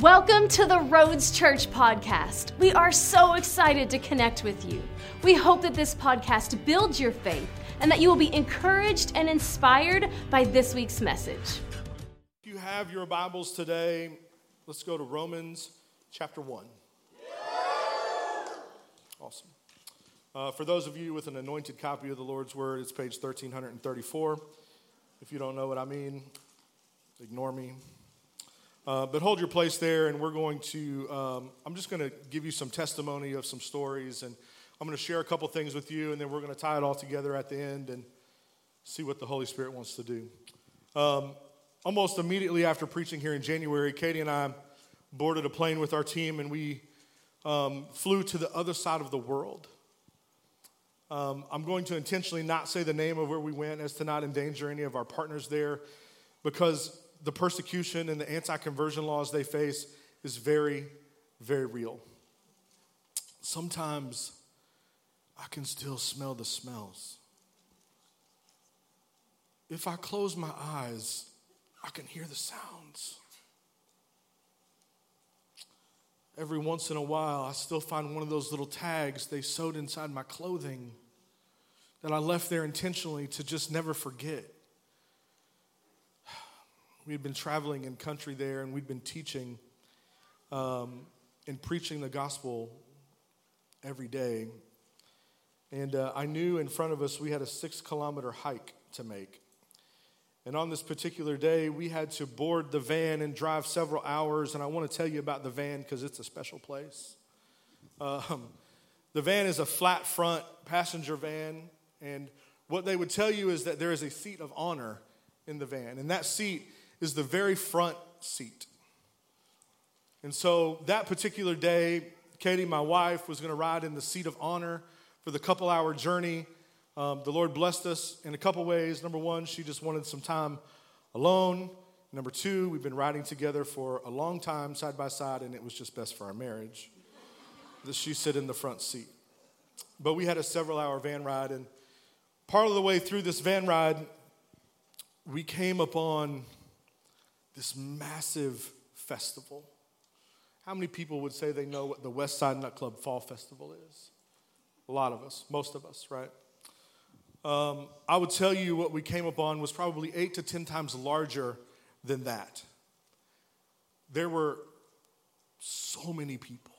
Welcome to the Roads Church podcast. We are so excited to connect with you. We hope that this podcast builds your faith and that you will be encouraged and inspired by this week's message. If you have your Bibles today, let's go to Romans chapter 1. Awesome. Uh, for those of you with an anointed copy of the Lord's Word, it's page 1334. If you don't know what I mean, ignore me. Uh, but hold your place there, and we're going to, um, I'm just going to give you some testimony of some stories, and I'm going to share a couple things with you, and then we're going to tie it all together at the end and see what the Holy Spirit wants to do. Um, almost immediately after preaching here in January, Katie and I boarded a plane with our team, and we um, flew to the other side of the world. Um, I'm going to intentionally not say the name of where we went as to not endanger any of our partners there because the persecution and the anti conversion laws they face is very, very real. Sometimes I can still smell the smells. If I close my eyes, I can hear the sounds. Every once in a while, I still find one of those little tags they sewed inside my clothing that I left there intentionally to just never forget. We had been traveling in country there and we'd been teaching um, and preaching the gospel every day. And uh, I knew in front of us we had a six kilometer hike to make. And on this particular day, we had to board the van and drive several hours. And I want to tell you about the van because it's a special place. Um, the van is a flat front passenger van. And what they would tell you is that there is a seat of honor in the van. And that seat is the very front seat. And so that particular day, Katie, my wife, was going to ride in the seat of honor for the couple hour journey. Um, the Lord blessed us in a couple ways. Number one, she just wanted some time alone. Number two, we've been riding together for a long time, side by side, and it was just best for our marriage that she sit in the front seat. But we had a several hour van ride, and part of the way through this van ride, we came upon this massive festival. How many people would say they know what the West Side Nut Club Fall Festival is? A lot of us, most of us, right? Um, I would tell you what we came upon was probably eight to ten times larger than that. There were so many people,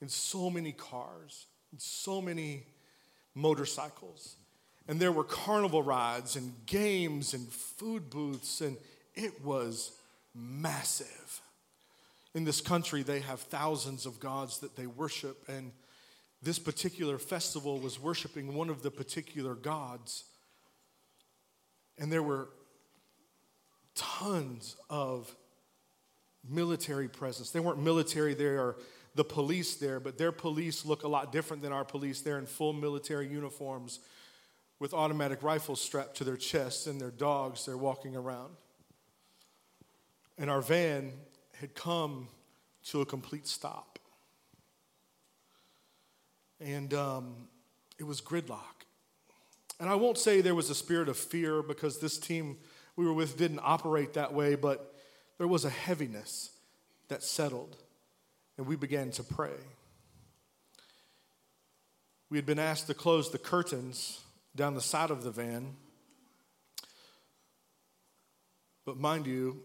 and so many cars, and so many motorcycles. And there were carnival rides and games and food booths, and it was massive. In this country, they have thousands of gods that they worship, and this particular festival was worshiping one of the particular gods. And there were tons of military presence. They weren't military they are the police there, but their police look a lot different than our police. They're in full military uniforms with automatic rifles strapped to their chests and their dogs, they're walking around. And our van had come to a complete stop. And um, it was gridlock. And I won't say there was a spirit of fear because this team we were with didn't operate that way, but there was a heaviness that settled, and we began to pray. We had been asked to close the curtains down the side of the van. But mind you,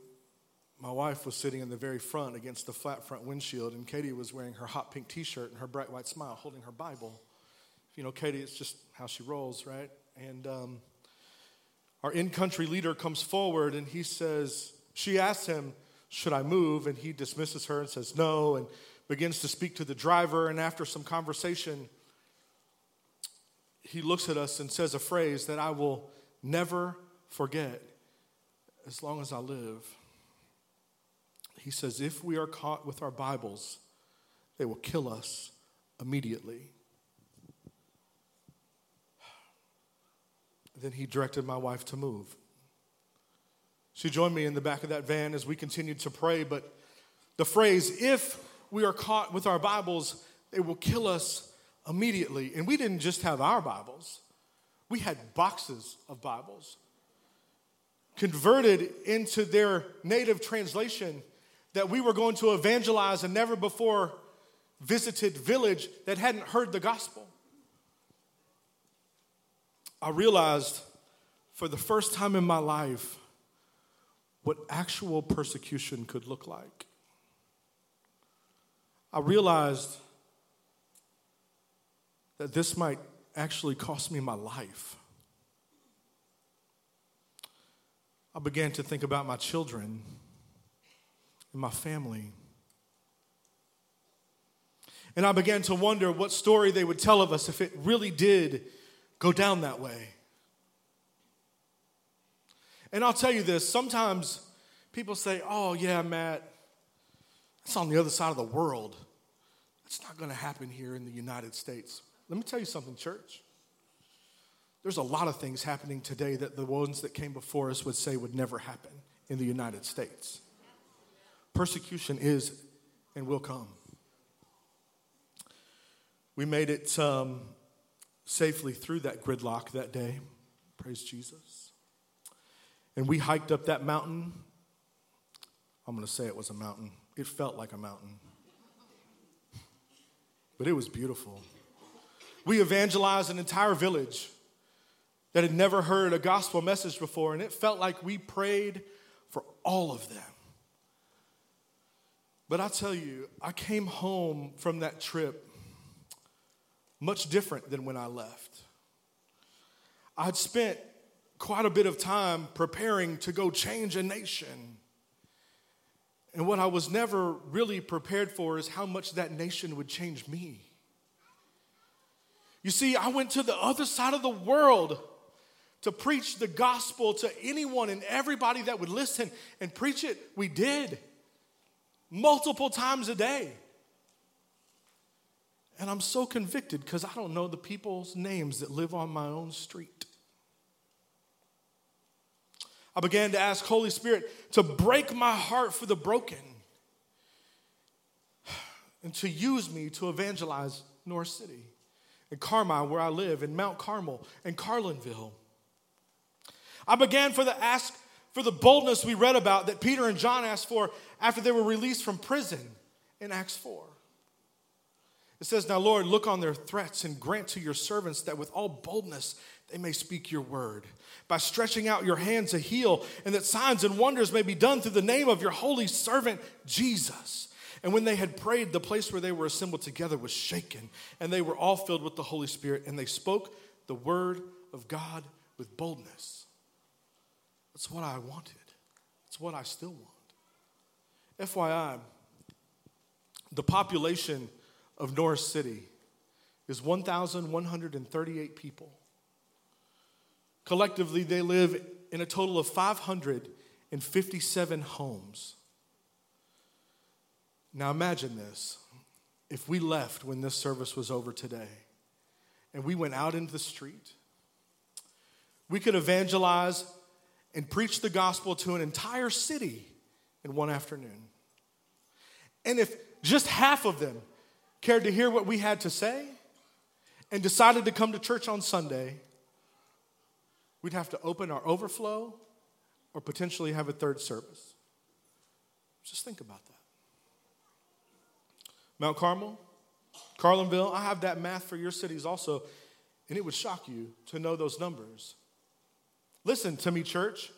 my wife was sitting in the very front against the flat front windshield, and Katie was wearing her hot pink t shirt and her bright white smile, holding her Bible. You know, Katie, it's just how she rolls, right? And um, our in country leader comes forward and he says, She asks him, Should I move? And he dismisses her and says, No, and begins to speak to the driver. And after some conversation, he looks at us and says a phrase that I will never forget as long as I live. He says, If we are caught with our Bibles, they will kill us immediately. Then he directed my wife to move. She joined me in the back of that van as we continued to pray, but the phrase, if we are caught with our Bibles, they will kill us immediately. And we didn't just have our Bibles, we had boxes of Bibles. Converted into their native translation, that we were going to evangelize a never before visited village that hadn't heard the gospel. I realized for the first time in my life what actual persecution could look like. I realized that this might actually cost me my life. I began to think about my children and my family. And I began to wonder what story they would tell of us if it really did go down that way. And I'll tell you this sometimes people say, oh, yeah, Matt, that's on the other side of the world. That's not going to happen here in the United States. Let me tell you something, church. There's a lot of things happening today that the ones that came before us would say would never happen in the United States. Persecution is and will come. We made it um, safely through that gridlock that day. Praise Jesus. And we hiked up that mountain. I'm going to say it was a mountain. It felt like a mountain, but it was beautiful. We evangelized an entire village that had never heard a gospel message before, and it felt like we prayed for all of them. But I tell you, I came home from that trip much different than when I left. I'd spent quite a bit of time preparing to go change a nation. And what I was never really prepared for is how much that nation would change me. You see, I went to the other side of the world to preach the gospel to anyone and everybody that would listen and preach it. We did multiple times a day. And I'm so convicted because I don't know the people's names that live on my own street. I began to ask Holy Spirit to break my heart for the broken and to use me to evangelize Norris City and Carmi, where I live, in Mount Carmel and Carlinville. I began for the ask for the boldness we read about that Peter and John asked for after they were released from prison in Acts 4. It says, Now, Lord, look on their threats and grant to your servants that with all boldness they may speak your word, by stretching out your hand to heal, and that signs and wonders may be done through the name of your holy servant, Jesus. And when they had prayed, the place where they were assembled together was shaken, and they were all filled with the Holy Spirit, and they spoke the word of God with boldness. That's what I wanted. It's what I still want. FYI, the population of Norris City is 1,138 people. Collectively, they live in a total of 557 homes. Now imagine this. If we left when this service was over today and we went out into the street, we could evangelize and preach the gospel to an entire city in one afternoon. And if just half of them cared to hear what we had to say and decided to come to church on Sunday, we'd have to open our overflow or potentially have a third service. Just think about that. Mount Carmel, Carlinville, I have that math for your cities also, and it would shock you to know those numbers. Listen to me, church.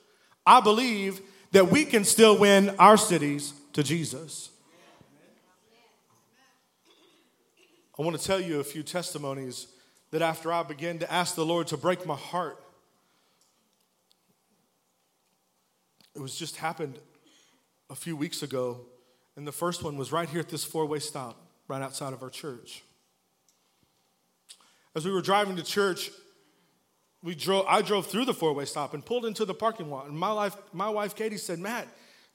I believe that we can still win our cities to Jesus. I want to tell you a few testimonies that after I began to ask the Lord to break my heart, it was just happened a few weeks ago. And the first one was right here at this four way stop, right outside of our church. As we were driving to church, we drove, I drove through the four way stop and pulled into the parking lot. And my, life, my wife, Katie, said, Matt,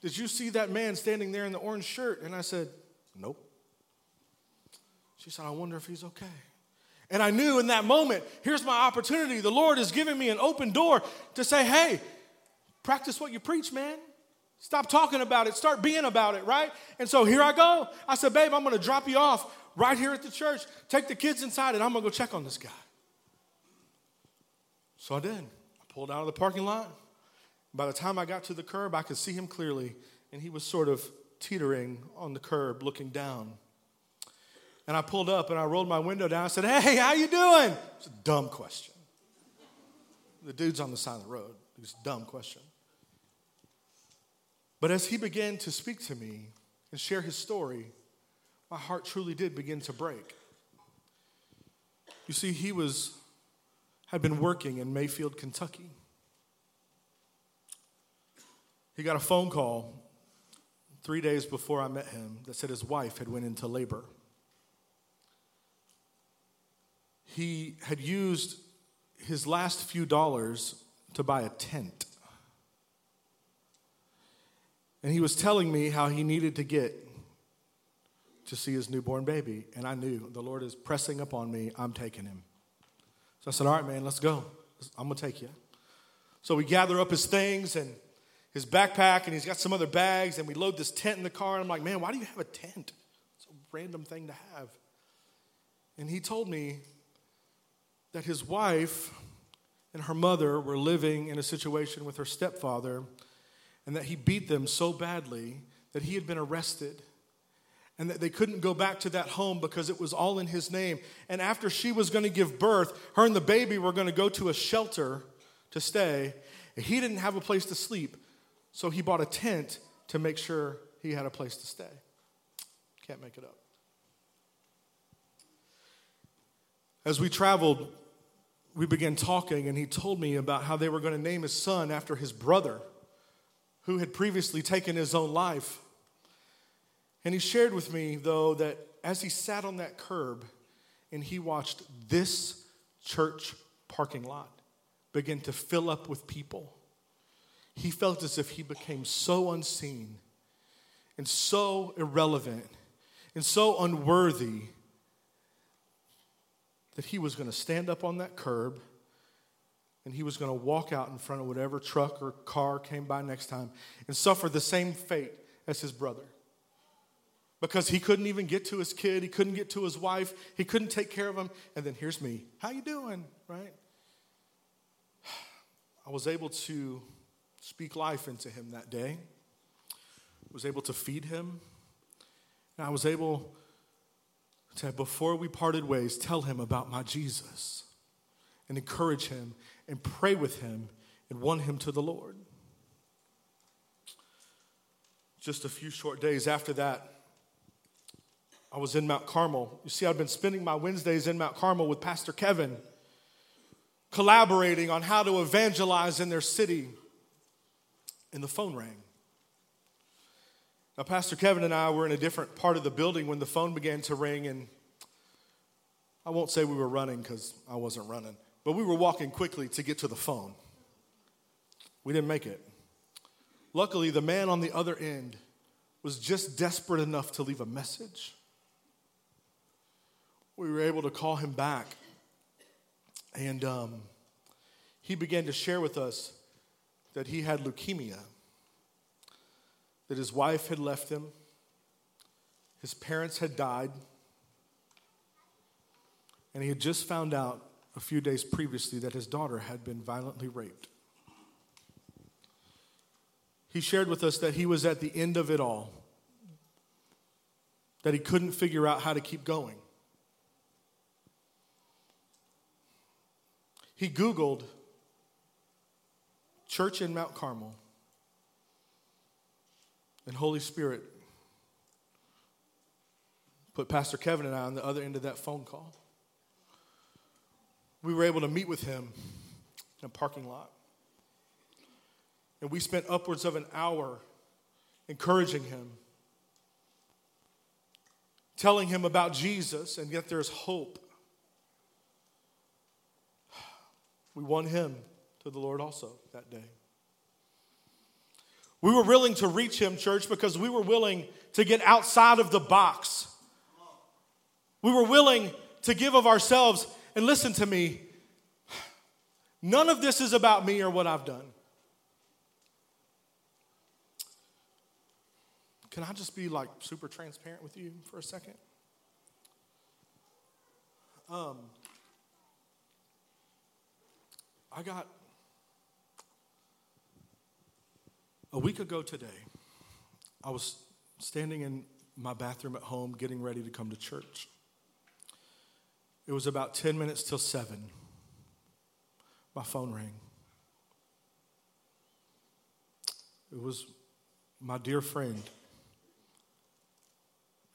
did you see that man standing there in the orange shirt? And I said, Nope. She said, I wonder if he's okay. And I knew in that moment, here's my opportunity. The Lord is giving me an open door to say, hey, practice what you preach, man. Stop talking about it, start being about it, right? And so here I go. I said, babe, I'm gonna drop you off right here at the church. Take the kids inside, and I'm gonna go check on this guy. So I did. I pulled out of the parking lot. By the time I got to the curb, I could see him clearly, and he was sort of teetering on the curb looking down. And I pulled up and I rolled my window down. I said, Hey, how you doing? It's a dumb question. The dude's on the side of the road. It's a dumb question. But as he began to speak to me and share his story, my heart truly did begin to break. You see, he was had been working in Mayfield, Kentucky. He got a phone call three days before I met him that said his wife had went into labor. He had used his last few dollars to buy a tent. And he was telling me how he needed to get to see his newborn baby. And I knew the Lord is pressing upon me, I'm taking him. So I said, All right, man, let's go. I'm going to take you. So we gather up his things and his backpack, and he's got some other bags, and we load this tent in the car. And I'm like, Man, why do you have a tent? It's a random thing to have. And he told me that his wife and her mother were living in a situation with her stepfather, and that he beat them so badly that he had been arrested and that they couldn't go back to that home because it was all in his name. And after she was going to give birth, her and the baby were going to go to a shelter to stay. He didn't have a place to sleep, so he bought a tent to make sure he had a place to stay. Can't make it up. As we traveled, we began talking, and he told me about how they were going to name his son after his brother, who had previously taken his own life. And he shared with me, though, that as he sat on that curb and he watched this church parking lot begin to fill up with people, he felt as if he became so unseen and so irrelevant and so unworthy that he was going to stand up on that curb and he was going to walk out in front of whatever truck or car came by next time and suffer the same fate as his brother because he couldn't even get to his kid he couldn't get to his wife he couldn't take care of him. And then here's me. How you doing? Right? I was able to speak life into him that day. I was able to feed him. And i was able to before we parted ways tell him about my jesus and encourage him and pray with him and won him to the lord. Just a few short days after that I was in Mount Carmel. You see, I'd been spending my Wednesdays in Mount Carmel with Pastor Kevin, collaborating on how to evangelize in their city. And the phone rang. Now, Pastor Kevin and I were in a different part of the building when the phone began to ring, and I won't say we were running because I wasn't running, but we were walking quickly to get to the phone. We didn't make it. Luckily, the man on the other end was just desperate enough to leave a message we were able to call him back. And um, he began to share with us that he had leukemia, that his wife had left him, his parents had died, and he had just found out a few days previously that his daughter had been violently raped. He shared with us that he was at the end of it all, that he couldn't figure out how to keep going. He Googled church in Mount Carmel, and Holy Spirit put Pastor Kevin and I on the other end of that phone call. We were able to meet with him in a parking lot. And we spent upwards of an hour encouraging him, telling him about Jesus, and yet there's hope We won him to the Lord also that day. We were willing to reach him, church, because we were willing to get outside of the box. We were willing to give of ourselves. And listen to me, none of this is about me or what I've done. Can I just be like super transparent with you for a second? Um, I got a week ago today, I was standing in my bathroom at home getting ready to come to church. It was about 10 minutes till 7. My phone rang. It was my dear friend.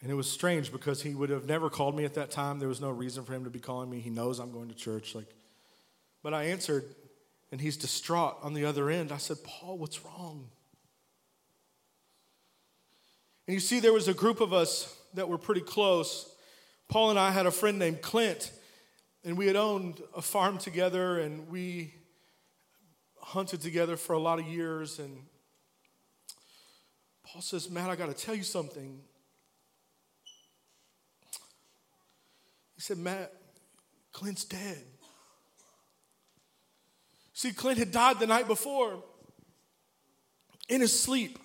And it was strange because he would have never called me at that time. There was no reason for him to be calling me. He knows I'm going to church. Like, but I answered, and he's distraught on the other end. I said, Paul, what's wrong? And you see, there was a group of us that were pretty close. Paul and I had a friend named Clint, and we had owned a farm together, and we hunted together for a lot of years. And Paul says, Matt, I got to tell you something. He said, Matt, Clint's dead. See, Clint had died the night before in his sleep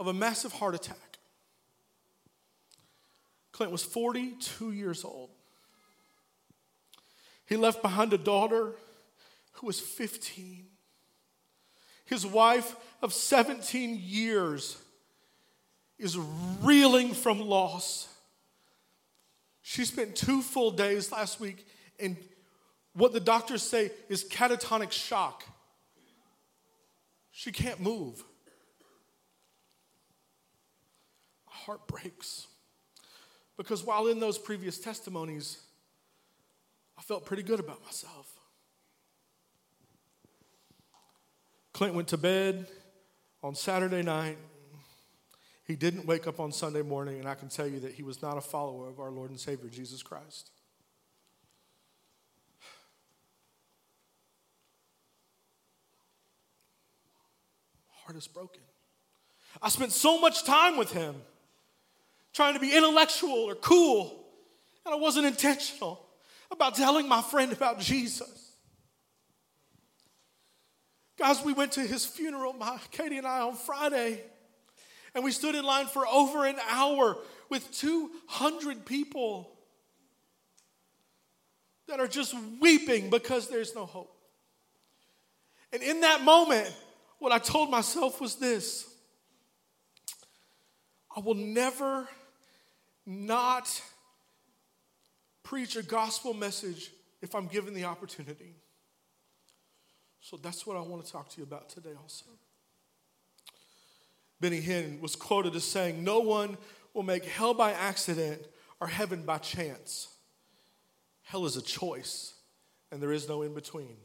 of a massive heart attack. Clint was 42 years old. He left behind a daughter who was 15. His wife of 17 years is reeling from loss. She spent two full days last week in what the doctors say is catatonic shock. She can't move. My heart breaks. Because while in those previous testimonies, I felt pretty good about myself. Clint went to bed on Saturday night he didn't wake up on Sunday morning, and I can tell you that he was not a follower of our Lord and Savior, Jesus Christ. Heart is broken. I spent so much time with him trying to be intellectual or cool, and I wasn't intentional about telling my friend about Jesus. Guys, we went to his funeral, my, Katie and I, on Friday. And we stood in line for over an hour with 200 people that are just weeping because there's no hope. And in that moment, what I told myself was this I will never not preach a gospel message if I'm given the opportunity. So that's what I want to talk to you about today, also. Benny Hinn was quoted as saying, No one will make hell by accident or heaven by chance. Hell is a choice, and there is no in between.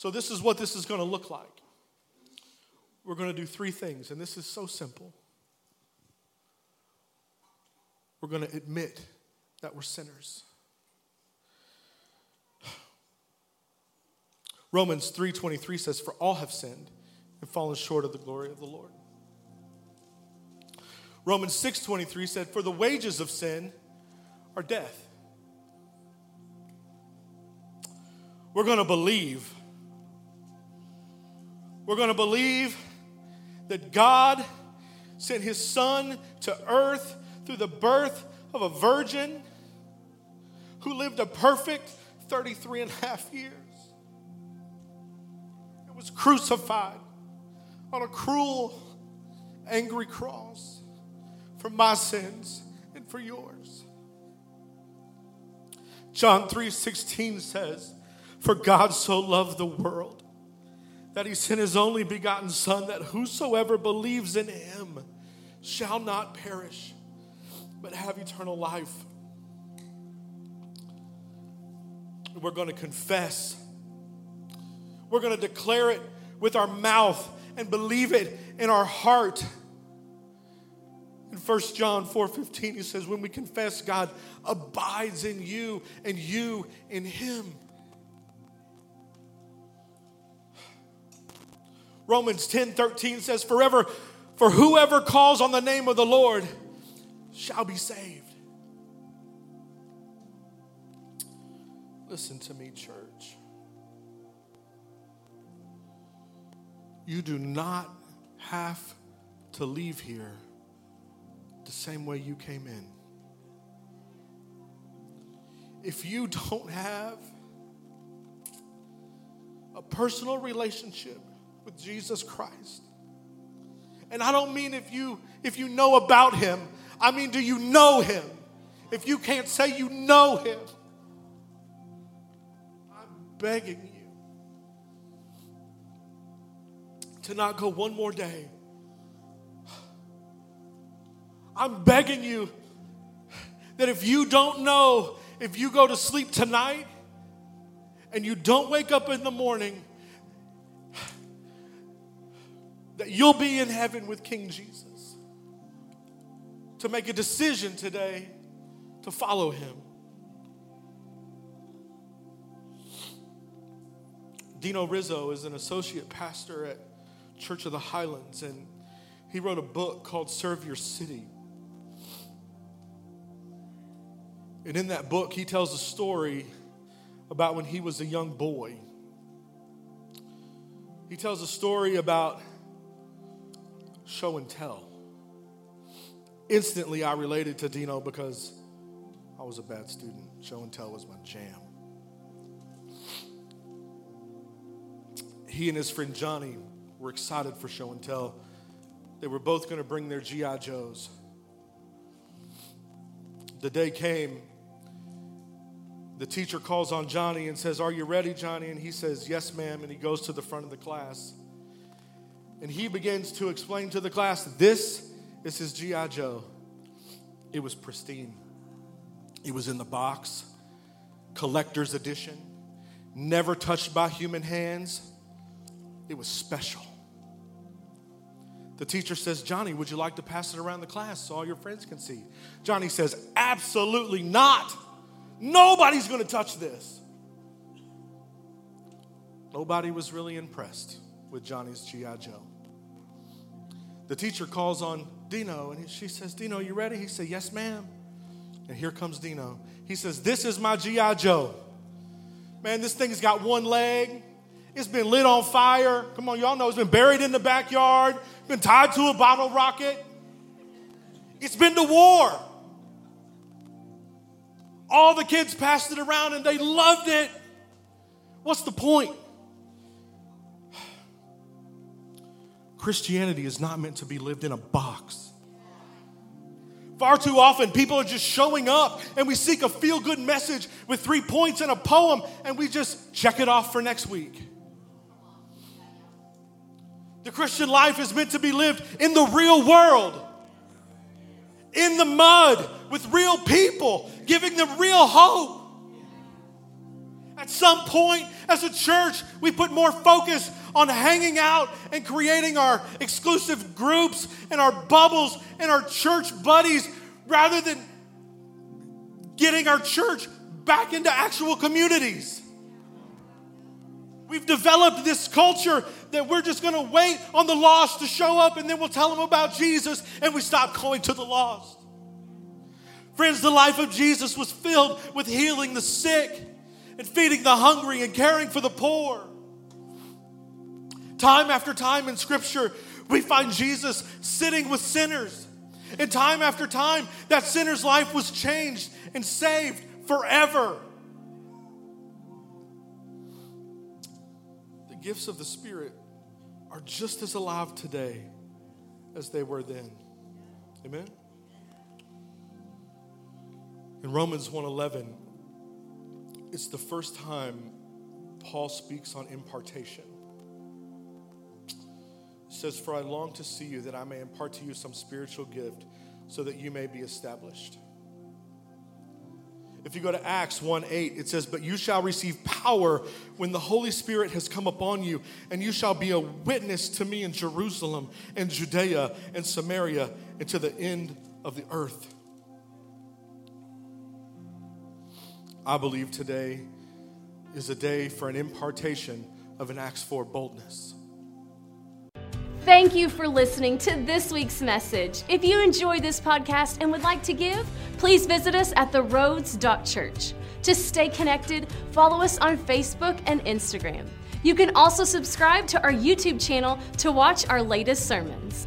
So, this is what this is going to look like. We're going to do three things, and this is so simple. We're going to admit that we're sinners. Romans 3:23 says for all have sinned and fallen short of the glory of the Lord. Romans 6:23 said, "For the wages of sin are death." We're going to believe. We're going to believe that God sent his son to earth through the birth of a virgin who lived a perfect 33 and a half years. It was crucified on a cruel, angry cross for my sins and for yours. John 3:16 says, "For God so loved the world that he sent his only begotten son that whosoever believes in him shall not perish but have eternal life." We're going to confess. We're going to declare it with our mouth and believe it in our heart. In 1 John 4:15 he says when we confess God abides in you and you in him. Romans 10:13 says forever for whoever calls on the name of the Lord shall be saved. Listen to me church. You do not have to leave here the same way you came in. If you don't have a personal relationship with Jesus Christ And I don't mean if you if you know about him. I mean, do you know him? If you can't say you know him, I'm begging you to not go one more day. I'm begging you that if you don't know, if you go to sleep tonight and you don't wake up in the morning, that you'll be in heaven with King Jesus. To make a decision today to follow him. Dino Rizzo is an associate pastor at Church of the Highlands, and he wrote a book called Serve Your City. And in that book, he tells a story about when he was a young boy. He tells a story about show and tell. Instantly, I related to Dino because I was a bad student. Show and tell was my jam. He and his friend Johnny were excited for show and tell. They were both going to bring their G.I. Joes. The day came, the teacher calls on Johnny and says, Are you ready, Johnny? And he says, Yes, ma'am. And he goes to the front of the class. And he begins to explain to the class, This is his G.I. Joe. It was pristine, it was in the box, collector's edition, never touched by human hands. It was special. The teacher says, Johnny, would you like to pass it around the class so all your friends can see? Johnny says, Absolutely not. Nobody's going to touch this. Nobody was really impressed with Johnny's G.I. Joe. The teacher calls on Dino and she says, Dino, you ready? He said, Yes, ma'am. And here comes Dino. He says, This is my G.I. Joe. Man, this thing's got one leg. It's been lit on fire. Come on, y'all know it's been buried in the backyard, been tied to a bottle rocket. It's been to war. All the kids passed it around and they loved it. What's the point? Christianity is not meant to be lived in a box. Far too often, people are just showing up and we seek a feel good message with three points and a poem and we just check it off for next week. The Christian life is meant to be lived in the real world, in the mud, with real people, giving them real hope. At some point, as a church, we put more focus on hanging out and creating our exclusive groups and our bubbles and our church buddies rather than getting our church back into actual communities. We've developed this culture that we're just going to wait on the lost to show up and then we'll tell them about Jesus and we stop going to the lost. Friends, the life of Jesus was filled with healing the sick and feeding the hungry and caring for the poor. Time after time in Scripture, we find Jesus sitting with sinners. And time after time, that sinner's life was changed and saved forever. The gifts of the Spirit are just as alive today as they were then. Amen. In Romans 1:11, it's the first time Paul speaks on impartation. It says, For I long to see you that I may impart to you some spiritual gift so that you may be established. If you go to Acts 1 8, it says, But you shall receive power when the Holy Spirit has come upon you, and you shall be a witness to me in Jerusalem and Judea and Samaria and to the end of the earth. I believe today is a day for an impartation of an Acts 4 boldness. Thank you for listening to this week's message. If you enjoyed this podcast and would like to give, please visit us at theroads.church. To stay connected, follow us on Facebook and Instagram. You can also subscribe to our YouTube channel to watch our latest sermons.